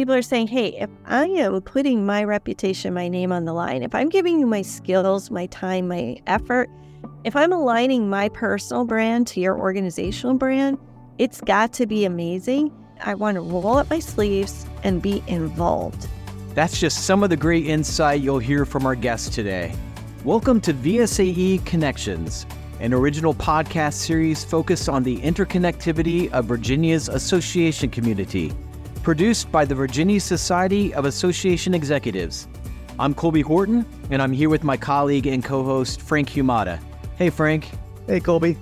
people are saying, hey, if I am putting my reputation, my name on the line, if I'm giving you my skills, my time, my effort, if I'm aligning my personal brand to your organizational brand, it's got to be amazing. I want to roll up my sleeves and be involved. That's just some of the great insight you'll hear from our guests today. Welcome to VSAE Connections, an original podcast series focused on the interconnectivity of Virginia's association community produced by the Virginia Society of Association Executives. I'm Colby Horton, and I'm here with my colleague and co host, Frank Humata. Hey, Frank. Hey, Colby.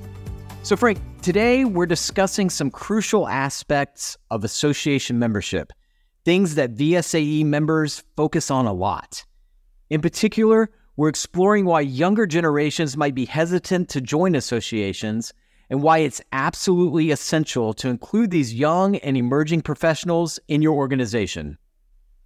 So, Frank, today we're discussing some crucial aspects of association membership, things that VSAE members focus on a lot. In particular, we're exploring why younger generations might be hesitant to join associations and why it's absolutely essential to include these young and emerging professionals in your organization.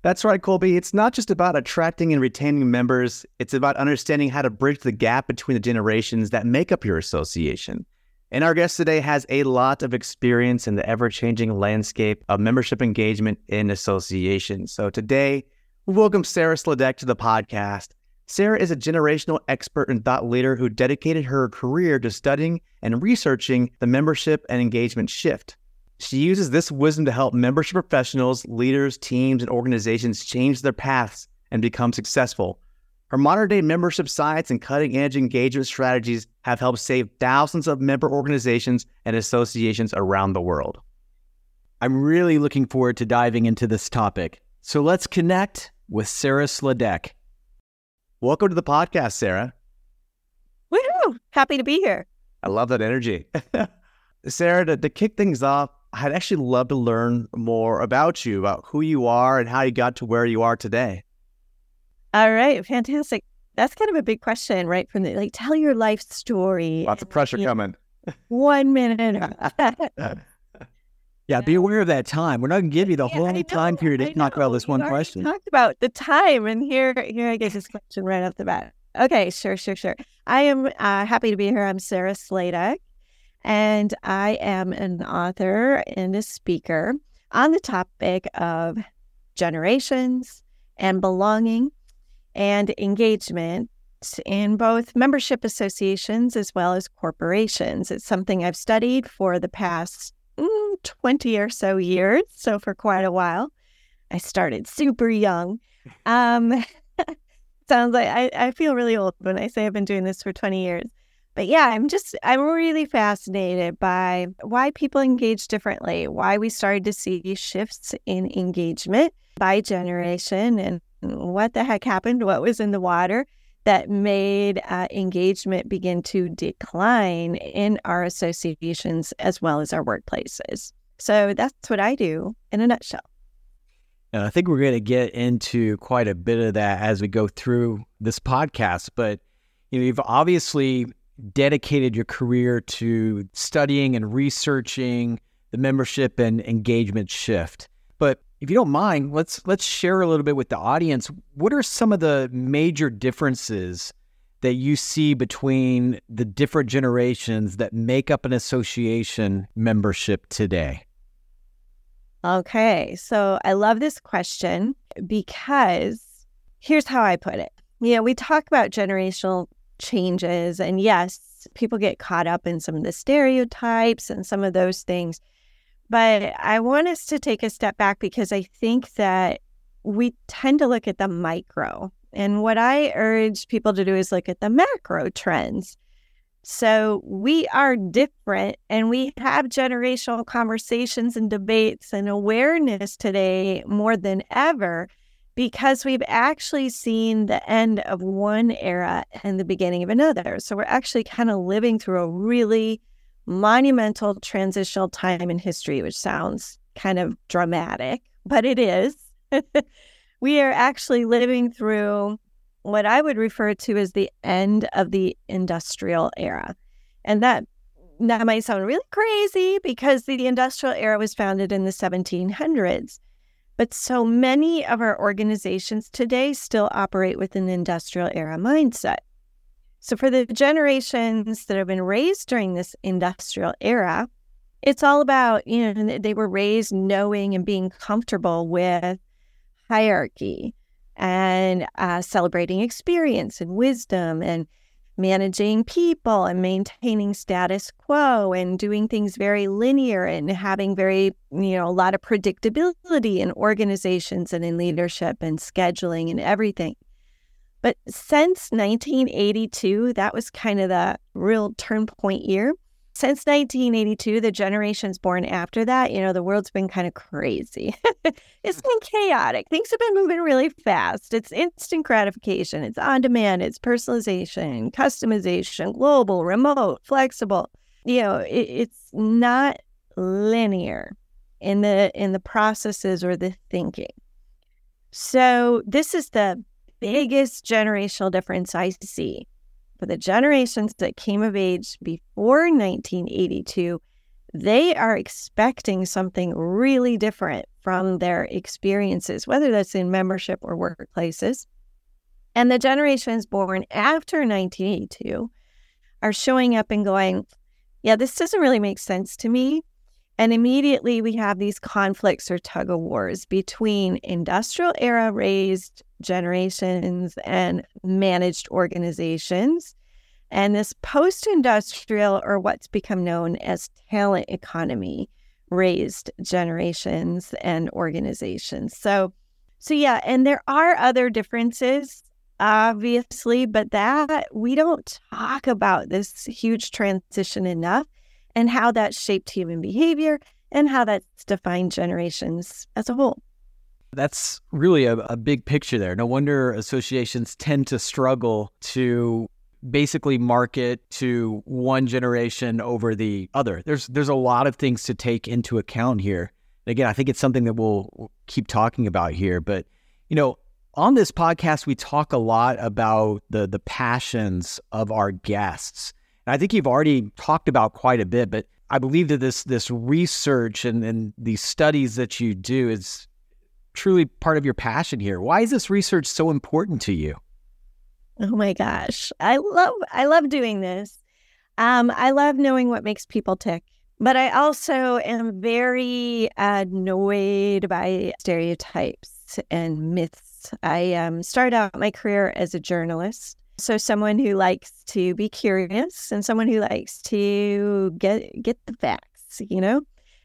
That's right, Colby. It's not just about attracting and retaining members, it's about understanding how to bridge the gap between the generations that make up your association. And our guest today has a lot of experience in the ever changing landscape of membership engagement in associations. So today, we welcome Sarah Sladek to the podcast. Sarah is a generational expert and thought leader who dedicated her career to studying and researching the membership and engagement shift. She uses this wisdom to help membership professionals, leaders, teams, and organizations change their paths and become successful. Her modern day membership science and cutting edge engagement strategies have helped save thousands of member organizations and associations around the world. I'm really looking forward to diving into this topic. So let's connect with Sarah Sladek. Welcome to the podcast, Sarah. Woohoo! Happy to be here. I love that energy. Sarah, to, to kick things off, I'd actually love to learn more about you, about who you are and how you got to where you are today. All right, fantastic. That's kind of a big question, right? From the like, tell your life story. Lots of pressure coming. One minute. Yeah, be aware of that time. We're not going to give you the whole know, time period to talk about this one question. Talked about the time, and here, here I get this question right off the bat. Okay, sure, sure, sure. I am uh, happy to be here. I'm Sarah Sladek, and I am an author and a speaker on the topic of generations and belonging and engagement in both membership associations as well as corporations. It's something I've studied for the past 20 or so years. So for quite a while. I started super young. Um, sounds like I, I feel really old when I say I've been doing this for 20 years. But yeah, I'm just, I'm really fascinated by why people engage differently, why we started to see shifts in engagement by generation, and what the heck happened, what was in the water that made uh, engagement begin to decline in our associations as well as our workplaces. So that's what I do in a nutshell. And I think we're going to get into quite a bit of that as we go through this podcast. But you know, you've obviously dedicated your career to studying and researching the membership and engagement shift. But if you don't mind, let's let's share a little bit with the audience. What are some of the major differences that you see between the different generations that make up an association membership today? Okay, so I love this question because here's how I put it. You know, we talk about generational changes, and yes, people get caught up in some of the stereotypes and some of those things. But I want us to take a step back because I think that we tend to look at the micro. And what I urge people to do is look at the macro trends. So we are different and we have generational conversations and debates and awareness today more than ever because we've actually seen the end of one era and the beginning of another. So we're actually kind of living through a really monumental transitional time in history, which sounds kind of dramatic, but it is. we are actually living through what I would refer to as the end of the industrial era. And that that might sound really crazy because the industrial era was founded in the 1700s. But so many of our organizations today still operate with an industrial era mindset. So, for the generations that have been raised during this industrial era, It's all about, you know, they were raised knowing and being comfortable with hierarchy and uh, celebrating experience and wisdom and managing people and maintaining status quo and doing things very linear and having very, you know, a lot of predictability in organizations and in leadership and scheduling and everything. But since 1982, that was kind of the real turn point year. Since 1982, the generations born after that, you know, the world's been kind of crazy. it's been chaotic. Things have been moving really fast. It's instant gratification, it's on demand, it's personalization, customization, global, remote, flexible. You know, it, it's not linear in the in the processes or the thinking. So this is the biggest generational difference I see for the generations that came of age before 1982. They are expecting something really different from their experiences, whether that's in membership or workplaces. And the generations born after 1982 are showing up and going, Yeah, this doesn't really make sense to me. And immediately we have these conflicts or tug of wars between industrial era raised generations and managed organizations, and this post industrial or what's become known as talent economy raised generations and organizations. So, so yeah, and there are other differences obviously, but that we don't talk about this huge transition enough and how that shaped human behavior and how that's defined generations as a whole. That's really a, a big picture there. No wonder associations tend to struggle to basically market to one generation over the other. There's there's a lot of things to take into account here. Again, I think it's something that we'll keep talking about here. But you know, on this podcast, we talk a lot about the the passions of our guests. And I think you've already talked about quite a bit, but I believe that this this research and, and these studies that you do is truly part of your passion here. Why is this research so important to you? Oh my gosh. I love I love doing this. Um, I love knowing what makes people tick. But I also am very annoyed by stereotypes and myths. I um, started out my career as a journalist. So someone who likes to be curious and someone who likes to get get the facts, you know?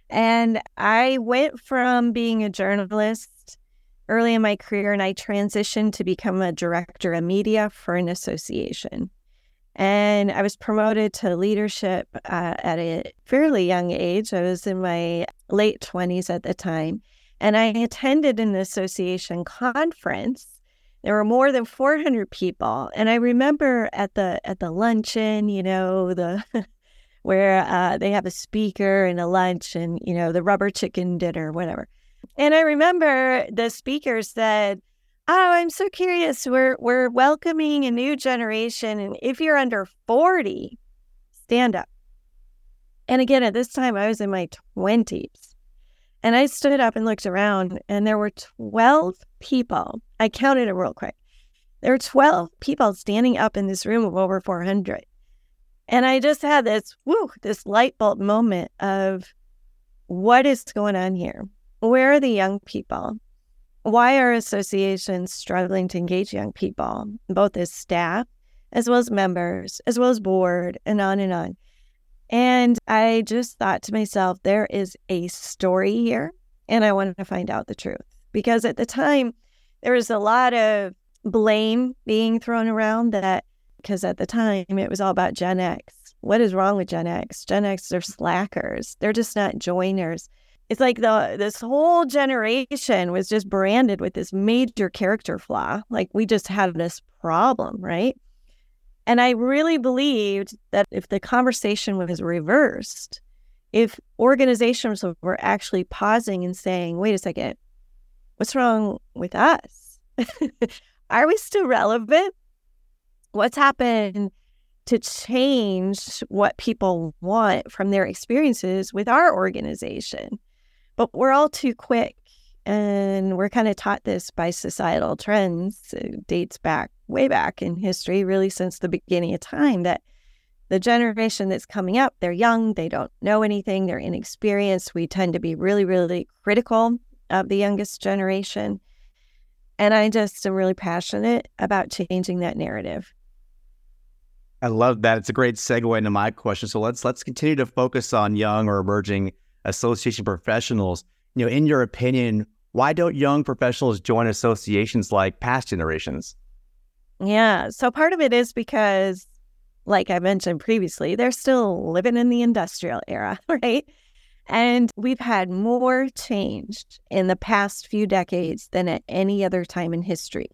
And I went from being a journalist early in my career and I transitioned to become a director of media for an association. And I was promoted to leadership uh, at a fairly young age. I was in my late 20s at the time. And I attended an association conference. There were more than 400 people. And I remember at the at the luncheon, you know, the where uh, they have a speaker and a lunch and, you know, the rubber chicken dinner, whatever. And I remember the speaker said, Oh, I'm so curious. We're we're welcoming a new generation. And if you're under 40, stand up. And again, at this time I was in my 20s. And I stood up and looked around, and there were 12 people. I counted it real quick. There were 12 people standing up in this room of over 400. And I just had this, whoo, this light bulb moment of what is going on here? Where are the young people? Why are associations struggling to engage young people, both as staff, as well as members, as well as board, and on and on? And I just thought to myself, there is a story here, and I wanted to find out the truth. Because at the time, there was a lot of blame being thrown around that because at the time it was all about Gen X. What is wrong with Gen X? Gen X are slackers. They're just not joiners. It's like the this whole generation was just branded with this major character flaw. Like we just had this problem, right? And I really believed that if the conversation was reversed, if organizations were actually pausing and saying, wait a second, what's wrong with us? Are we still relevant? what's happened to change what people want from their experiences with our organization. But we're all too quick. And we're kind of taught this by societal trends. It dates back way back in history, really since the beginning of time, that the generation that's coming up, they're young, they don't know anything, they're inexperienced. We tend to be really, really critical of the youngest generation. And I just am really passionate about changing that narrative. I love that. It's a great segue into my question. So let's let's continue to focus on young or emerging association professionals. You know, in your opinion, why don't young professionals join associations like past generations? Yeah. So part of it is because, like I mentioned previously, they're still living in the industrial era, right? And we've had more change in the past few decades than at any other time in history.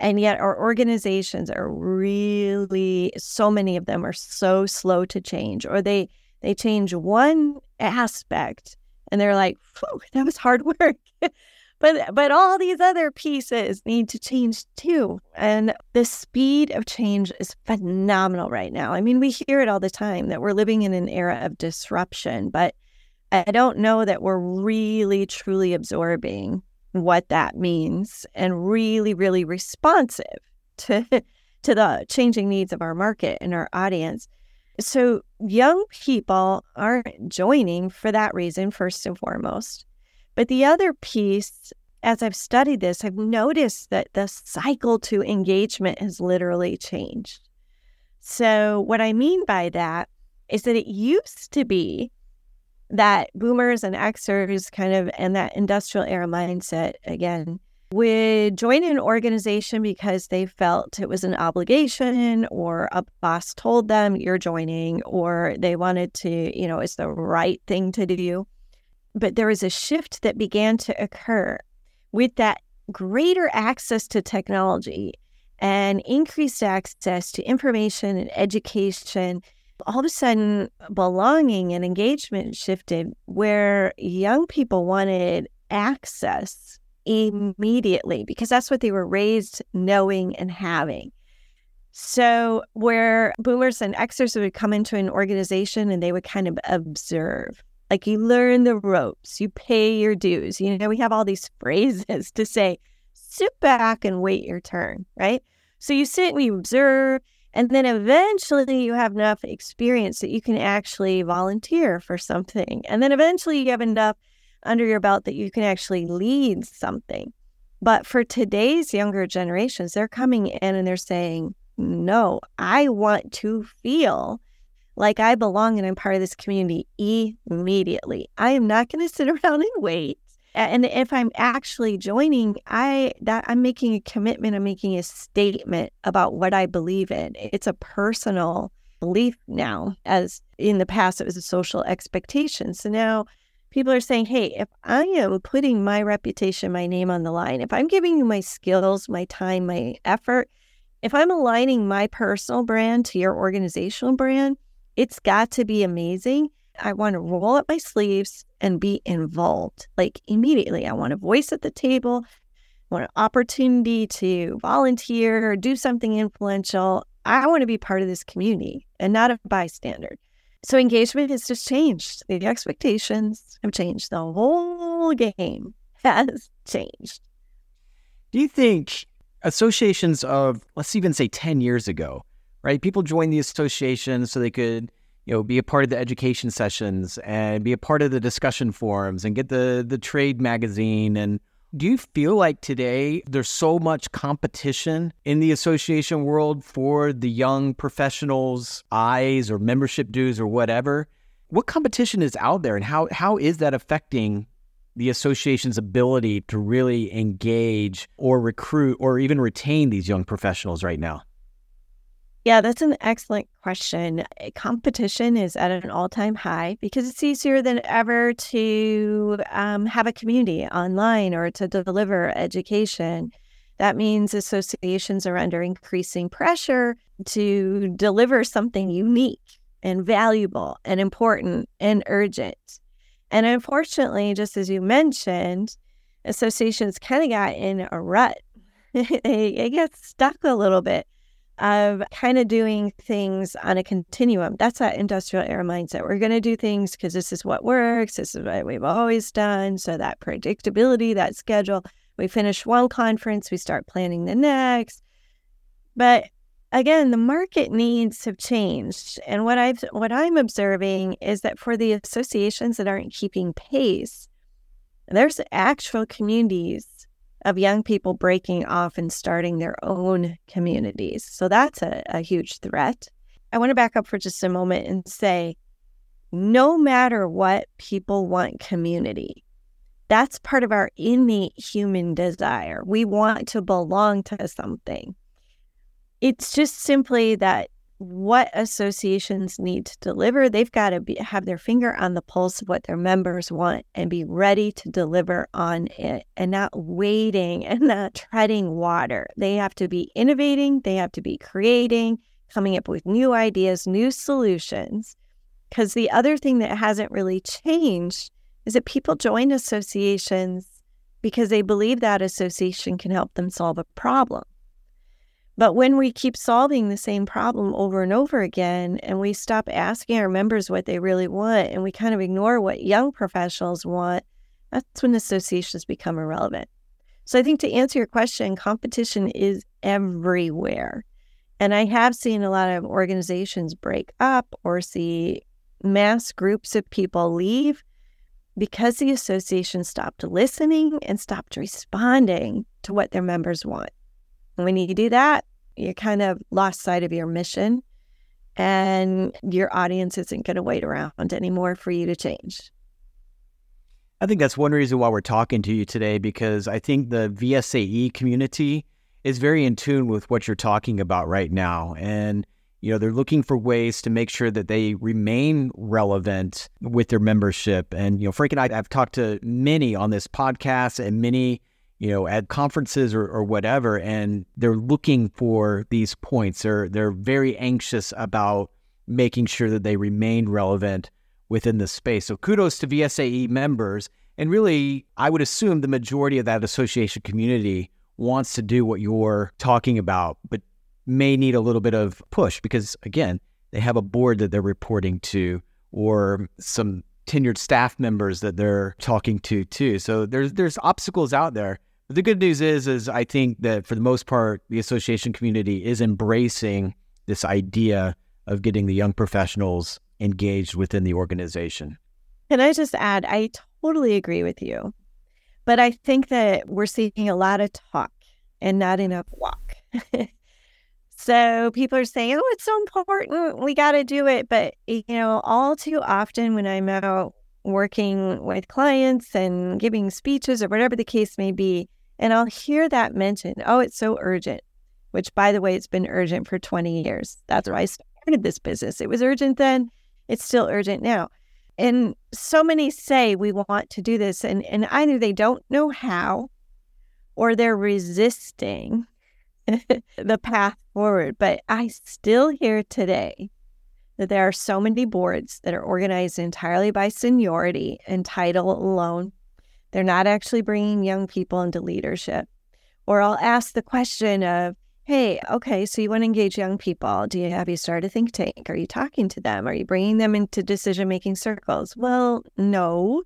And yet, our organizations are really, so many of them are so slow to change, or they, they change one aspect and they're like, that was hard work. but but all these other pieces need to change too and the speed of change is phenomenal right now i mean we hear it all the time that we're living in an era of disruption but i don't know that we're really truly absorbing what that means and really really responsive to to the changing needs of our market and our audience so young people aren't joining for that reason first and foremost but the other piece, as I've studied this, I've noticed that the cycle to engagement has literally changed. So, what I mean by that is that it used to be that boomers and Xers kind of and that industrial era mindset again would join an organization because they felt it was an obligation or a boss told them you're joining or they wanted to, you know, it's the right thing to do. But there was a shift that began to occur with that greater access to technology and increased access to information and education. All of a sudden, belonging and engagement shifted where young people wanted access immediately because that's what they were raised knowing and having. So, where boomers and Xers would come into an organization and they would kind of observe like you learn the ropes, you pay your dues. You know, we have all these phrases to say, sit back and wait your turn, right? So you sit and you observe, and then eventually you have enough experience that you can actually volunteer for something. And then eventually you have enough under your belt that you can actually lead something. But for today's younger generations, they're coming in and they're saying, no, I want to feel like I belong and I'm part of this community immediately. I am not going to sit around and wait. And if I'm actually joining, I that I'm making a commitment, I'm making a statement about what I believe in. It's a personal belief now, as in the past it was a social expectation. So now people are saying, hey, if I am putting my reputation, my name on the line, if I'm giving you my skills, my time, my effort, if I'm aligning my personal brand to your organizational brand, it's got to be amazing. I want to roll up my sleeves and be involved like immediately. I want a voice at the table, I want an opportunity to volunteer or do something influential. I want to be part of this community and not a bystander. So engagement has just changed. The expectations have changed. The whole game has changed. Do you think associations of, let's even say 10 years ago, right? People joined the association so they could, you know, be a part of the education sessions and be a part of the discussion forums and get the the trade magazine. And do you feel like today there's so much competition in the association world for the young professionals' eyes or membership dues or whatever? What competition is out there, and how how is that affecting the association's ability to really engage or recruit or even retain these young professionals right now? Yeah, that's an excellent question. Eh, competition is at an all time high because it's easier than ever to um, have a community online or to deliver education. That means associations are under increasing pressure to deliver something unique and valuable and important and urgent. And unfortunately, just as you mentioned, associations kind of got in a rut. they, they get stuck a little bit of kind of doing things on a continuum. That's that industrial era mindset. We're going to do things because this is what works. This is what we've always done. So that predictability, that schedule. We finish one conference, we start planning the next. But again, the market needs have changed. And what I've what I'm observing is that for the associations that aren't keeping pace, there's actual communities of young people breaking off and starting their own communities. So that's a, a huge threat. I want to back up for just a moment and say no matter what, people want community. That's part of our innate human desire. We want to belong to something. It's just simply that what associations need to deliver, they've got to be, have their finger on the pulse of what their members want and be ready to deliver on it and not waiting and not treading water. They have to be innovating, they have to be creating, coming up with new ideas, new solutions. Because the other thing that hasn't really changed is that people join associations because they believe that association can help them solve a problem. But when we keep solving the same problem over and over again, and we stop asking our members what they really want, and we kind of ignore what young professionals want, that's when associations become irrelevant. So I think to answer your question, competition is everywhere. And I have seen a lot of organizations break up or see mass groups of people leave because the association stopped listening and stopped responding to what their members want. When you do that, you kind of lost sight of your mission and your audience isn't going to wait around anymore for you to change. I think that's one reason why we're talking to you today because I think the VSAE community is very in tune with what you're talking about right now. And, you know, they're looking for ways to make sure that they remain relevant with their membership. And, you know, Frank and I have talked to many on this podcast and many you know, at conferences or, or whatever, and they're looking for these points. They're they're very anxious about making sure that they remain relevant within the space. So kudos to VSAE members. And really, I would assume the majority of that association community wants to do what you're talking about, but may need a little bit of push because, again, they have a board that they're reporting to or some tenured staff members that they're talking to too. So there's there's obstacles out there. The good news is, is I think that for the most part, the association community is embracing this idea of getting the young professionals engaged within the organization. Can I just add, I totally agree with you. But I think that we're seeing a lot of talk and not enough walk. so people are saying, oh, it's so important. We got to do it. But, you know, all too often when I'm out working with clients and giving speeches or whatever the case may be, and I'll hear that mentioned. Oh, it's so urgent, which, by the way, it's been urgent for 20 years. That's why I started this business. It was urgent then, it's still urgent now. And so many say we want to do this, and, and either they don't know how or they're resisting the path forward. But I still hear today that there are so many boards that are organized entirely by seniority and title alone they're not actually bringing young people into leadership. Or I'll ask the question of, hey, okay, so you want to engage young people. Do you have you started a think tank? Are you talking to them? Are you bringing them into decision making circles? Well, no.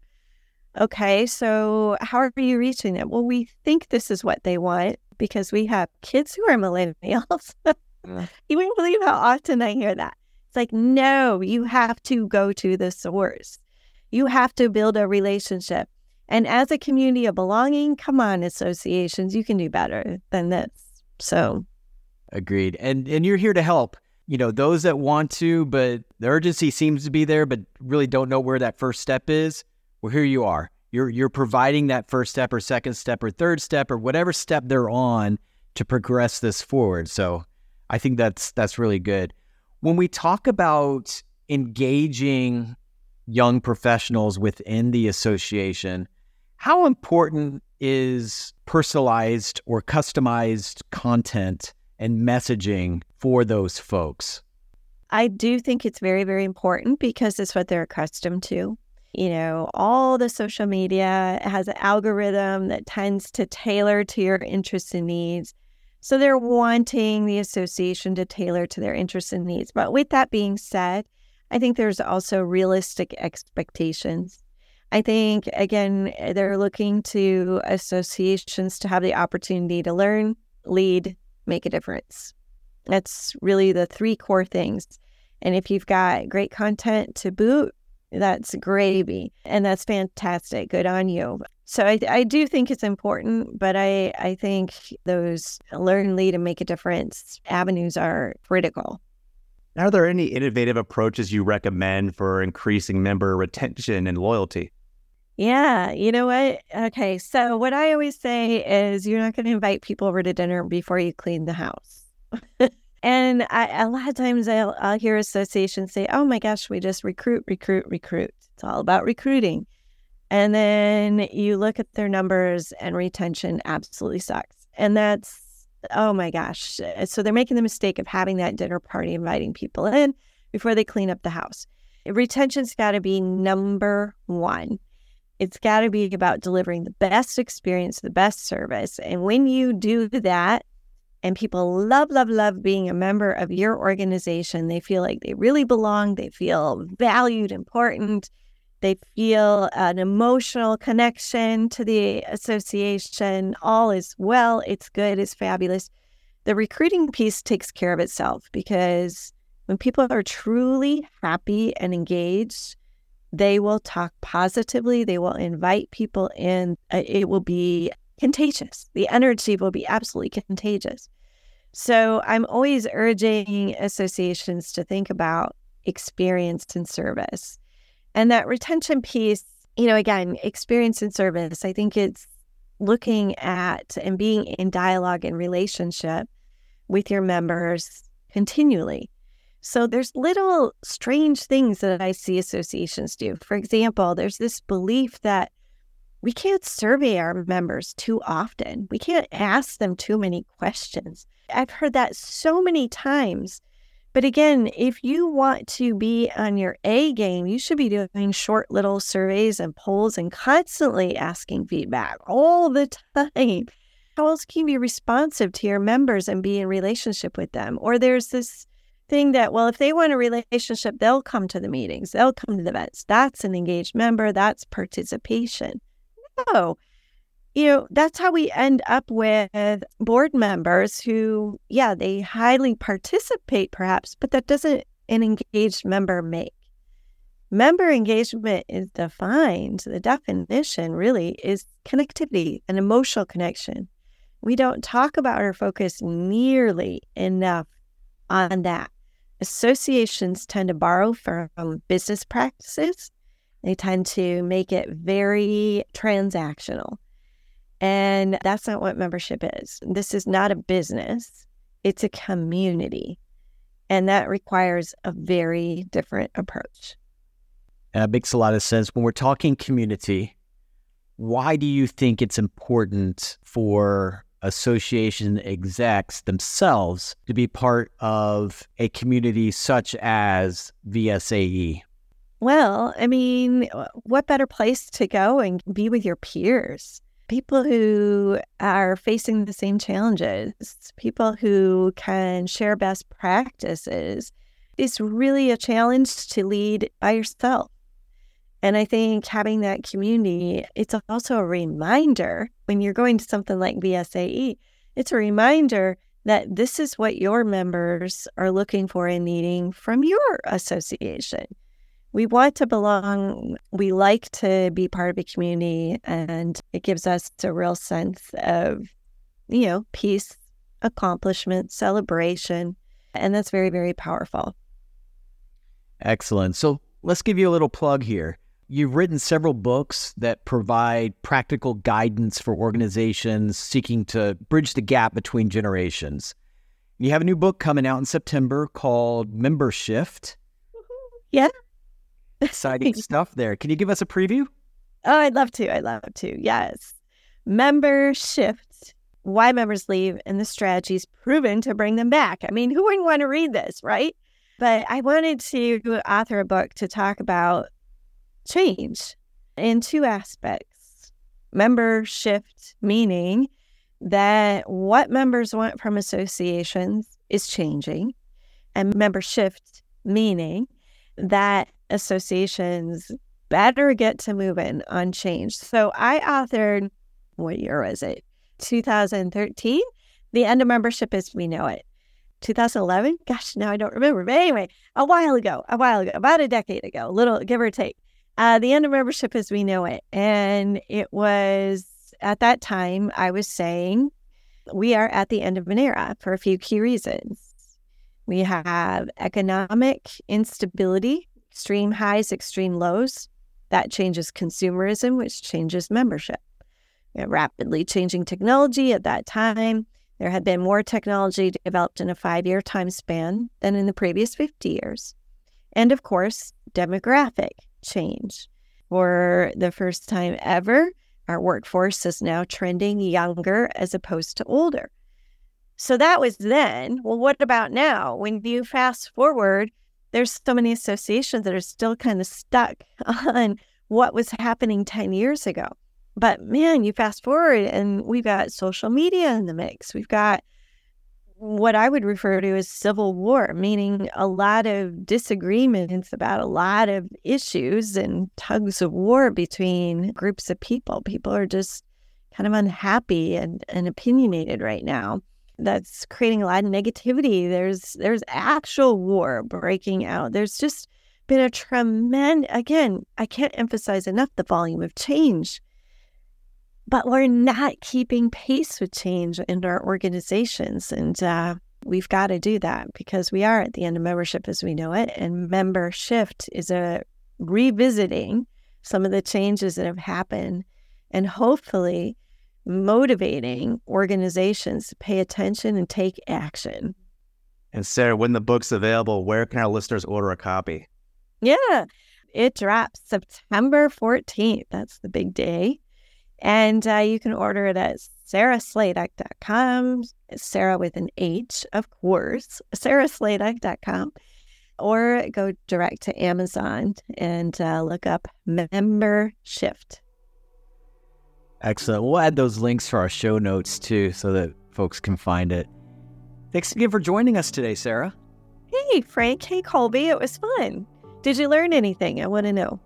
Okay, so how are you reaching them? Well, we think this is what they want because we have kids who are millennials. you wouldn't believe how often I hear that. It's like, no, you have to go to the source. You have to build a relationship. And as a community of belonging, come on, associations, you can do better than this. So, agreed. And and you're here to help. You know, those that want to, but the urgency seems to be there, but really don't know where that first step is. Well, here you are. You're you're providing that first step or second step or third step or whatever step they're on to progress this forward. So, I think that's that's really good. When we talk about engaging young professionals within the association, how important is personalized or customized content and messaging for those folks? I do think it's very, very important because it's what they're accustomed to. You know, all the social media has an algorithm that tends to tailor to your interests and needs. So they're wanting the association to tailor to their interests and needs. But with that being said, I think there's also realistic expectations I think, again, eh, they're looking to associations to have the opportunity to learn, lead, make a difference. That's really the three core things. And if you've got great content to boot, that's gravy. And that's fantastic. Good on you. So I, I do think it's important, but I, I think those learn, lead, and make a difference avenues are critical. Are there any innovative approaches you recommend for increasing member retention and loyalty? Yeah, you know what? Okay, so what I always say is you're not going to invite people over to dinner before you clean the house. and I, a lot of times I'll, I'll hear associations say, oh my gosh, we just recruit, recruit, recruit. It's all about recruiting. And then you look at their numbers and retention absolutely sucks. And that's, oh my gosh. Uh, so they're making the mistake of having that dinner party, inviting people in before they clean up the house. Retention's got to be number one. It's got to be about delivering the best experience, the best service. And when you do that, and people love, love, love being a member of your organization, they feel like they really belong, they feel valued, important they feel an emotional connection to the association. All is well, it's good, it's fabulous. The recruiting piece takes care of itself because when people are truly happy and engaged, they will talk positively, they will invite people in. Uh, it will be contagious. The energy will be absolutely contagious. So I'm always urging associations to think about experience and service and that retention piece, you know, again, experience and service, I think it's looking at and being in dialogue and relationship with your members continually. So there's little strange things that I see associations do. For example, there's this belief that we can't survey our members too often. We can't ask them too many questions. I've heard that so many times but again, if you want to be on your A game, you should be doing short little surveys and polls and constantly asking feedback all the time. How else can you be responsive to your members and be in relationship with them? Or there's this thing that, well, if they want a relationship, they'll come to the meetings, they'll come to the events. That's an engaged member, that's participation. No, you know, that's how we end up with board members who, yeah, they highly participate perhaps, but that doesn't an engaged member make. Member engagement is defined, the definition really is connectivity, an emotional connection. We don't talk about or focus nearly enough on that. Associations tend to borrow from business practices, they tend to make it very transactional. And that's not what membership is. This is not a business, it's a community. And that requires a very different approach. That makes a lot of sense. When we're talking community, why do you think it's important for association execs themselves to be part of a community such as VSAE? Well, I mean, what better place to go and be with your peers? people who are facing the same challenges, people who can share best practices. It's really a challenge to lead by yourself. And I think having that community, it's also a reminder when you're going to something like VSAE, it's a reminder that this is what your members are looking for and needing from your association we want to belong. We like to be part of a community, and it gives us a real sense of, you know, peace, accomplishment, celebration. And that's very, very powerful. Excellent. So let's give you a little plug here. You've written several books that provide practical guidance for organizations seeking to bridge the gap between generations. You have a new book coming out in September called Membershift. Yeah. Exciting stuff there. Can you give us a preview? Oh, I'd love to. I'd love to. Yes. Membershift, why members leave, and the strategies proven to bring them back. I mean, who wouldn't want to read this, right? But I wanted to author a book to talk about change in two aspects member shift, meaning that what members want from associations is changing, and member shift, meaning that associations better get to moving on change. So I authored, what year was it? 2013, The End of Membership as We Know It. 2011. Gosh, now I don't remember. But anyway, a while ago, a while ago, about a decade ago, little give or take, uh, the end of membership as we know it. And it was at that time, I was saying we are at the end of an era for a few key reasons. We have economic instability, extreme highs, extreme lows. That changes consumerism, which changes membership. We have rapidly changing technology at that time. There had been more technology developed in a five year time span than in the previous 50 years. And of course, demographic change. For the first time ever, our workforce is now trending younger as opposed to older. So that was then. Well, what about now? When you fast forward, there's so many associations that are still kind of stuck on what was happening 10 years ago. But man, you fast forward and we've got social media in the mix. We've got what I would refer to as civil war, meaning a lot of disagreements about a lot of issues and tugs of war between groups of people. People are just kind of unhappy and, and opinionated right now. That's creating a lot of negativity. There's there's actual war breaking out. There's just been a tremendous again, I can't emphasize enough the volume of change but we're not keeping pace with change in our organizations. And uh, we've got to do that because we are at the end of membership as we know it. And Membershift is a revisiting some of the changes that have happened and hopefully motivating organizations to pay attention and take action. And Sarah, when the book's available, where can our listeners order a copy? Yeah, it drops September 14th. That's the big day. And uh, you can order it at sarahsladek.com, Sarah with an H, of course, sarahsladek.com, or go direct to Amazon and uh, look up Member Shift. Excellent. We'll add those links for our show notes too so that folks can find it. Thanks again for joining us today, Sarah. Hey, Frank. Hey, Colby. It was fun. Did you learn anything? I want to know.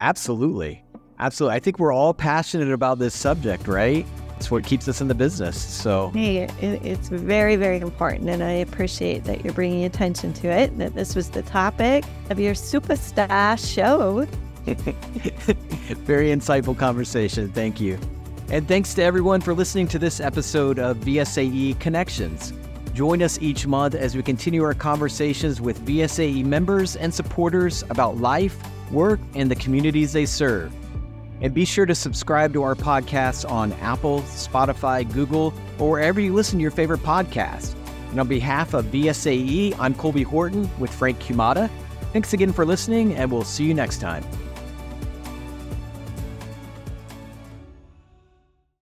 Absolutely. Absolutely. I think we're all passionate about this subject, right? It's what keeps us in the business. So, hey, it's very, very important. And I appreciate that you're bringing attention to it, that this was the topic of your superstar show. very insightful conversation. Thank you. And thanks to everyone for listening to this episode of VSAE Connections. Join us each month as we continue our conversations with VSAE members and supporters about life, work, and the communities they serve. And be sure to subscribe to our podcast on Apple, Spotify, Google, or wherever you listen to your favorite podcast. And on behalf of VSAE, I'm Colby Horton with Frank Cumata. Thanks again for listening, and we'll see you next time.